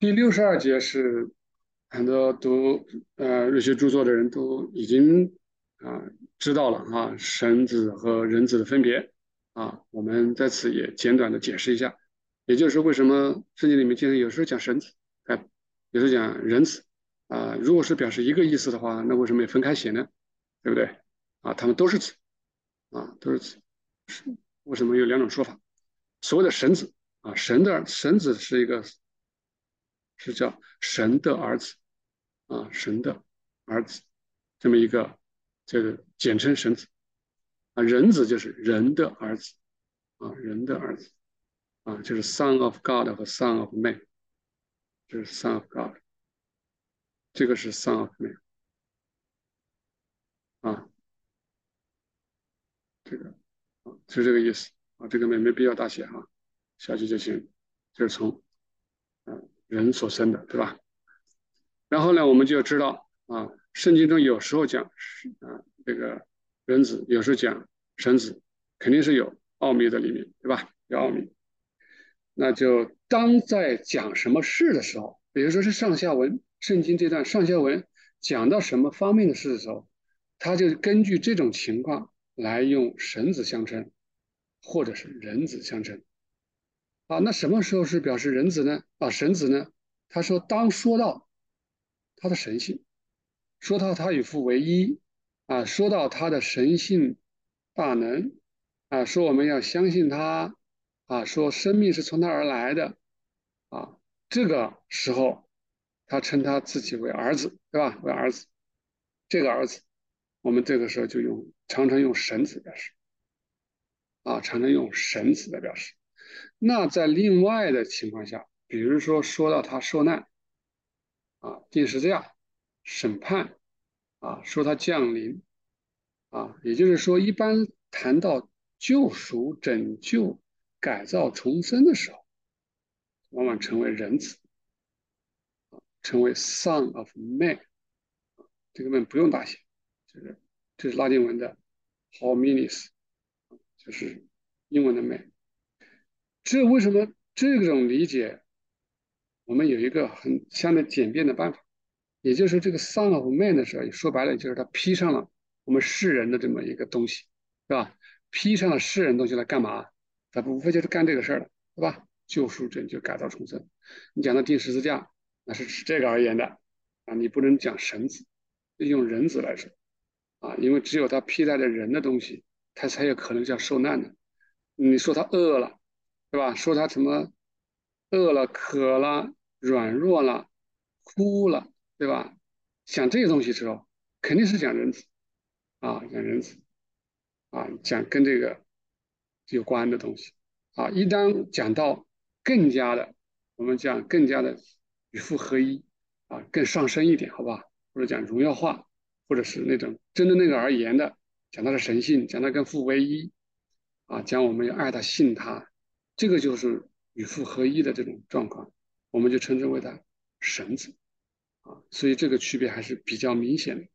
第六十二节是很多读呃瑞学著作的人都已经啊知道了啊神子和人子的分别啊，我们在此也简短的解释一下，也就是为什么圣经里面经常有时候讲神子，哎，有时候讲人子啊，如果是表示一个意思的话，那为什么要分开写呢？对不对？啊，他们都是子啊，都是子，为什么有两种说法？所谓的神子啊，神的神子是一个。是叫神的儿子啊，神的儿子，这么一个这个简称神子。啊，人子就是人的儿子啊，人的儿子啊，就是 Son of God 和 Son of Man，就是 Son of God，这个是 Son of Man 啊，这个啊是这个意思。啊，这个没没必要大写哈，小写就行，就是从。人所生的，对吧？然后呢，我们就知道啊，圣经中有时候讲啊这个人子，有时候讲神子，肯定是有奥秘在里面，对吧？有奥秘。那就当在讲什么事的时候，比如说是上下文，圣经这段上下文讲到什么方面的事的时候，他就根据这种情况来用神子相称，或者是人子相称。啊，那什么时候是表示人子呢？啊，神子呢？他说，当说到他的神性，说到他与父为一，啊，说到他的神性大能，啊，说我们要相信他，啊，说生命是从他而来的，啊，这个时候他称他自己为儿子，对吧？为儿子，这个儿子，我们这个时候就用常常用神子表示，啊，常常用神子来表示。那在另外的情况下，比如说说到他受难，啊，定时这样审判，啊，说他降临，啊，也就是说，一般谈到救赎、拯救、改造、重生的时候，往往成为仁慈，啊，成为 Son of Man，这个 man 不用大写，这是这是拉丁文的 Hominis，就是英文的 man。这为什么这种理解？我们有一个很相对简便的办法，也就是这个 “son of man” 的时候，说白了就是他披上了我们世人的这么一个东西，是吧？披上了世人东西来干嘛？他无非就是干这个事儿的，对吧？救赎、拯救、改造、重生。你讲到钉十字架，那是指这个而言的啊，你不能讲神子，用人子来说啊，因为只有他披戴着人的东西，他才有可能叫受难的。你说他饿了？对吧？说他什么饿了、渴了、软弱了、哭了，对吧？讲这些东西时候，肯定是讲仁慈啊，讲仁慈啊，讲跟这个有关的东西啊。一旦讲到更加的，我们讲更加的与父合一啊，更上升一点，好吧？或者讲荣耀化，或者是那种针对那个而言的，讲他的神性，讲他跟父唯一啊，讲我们要爱他、信他。这个就是与父合一的这种状况，我们就称之为它绳子啊，所以这个区别还是比较明显的。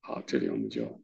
好，这里我们就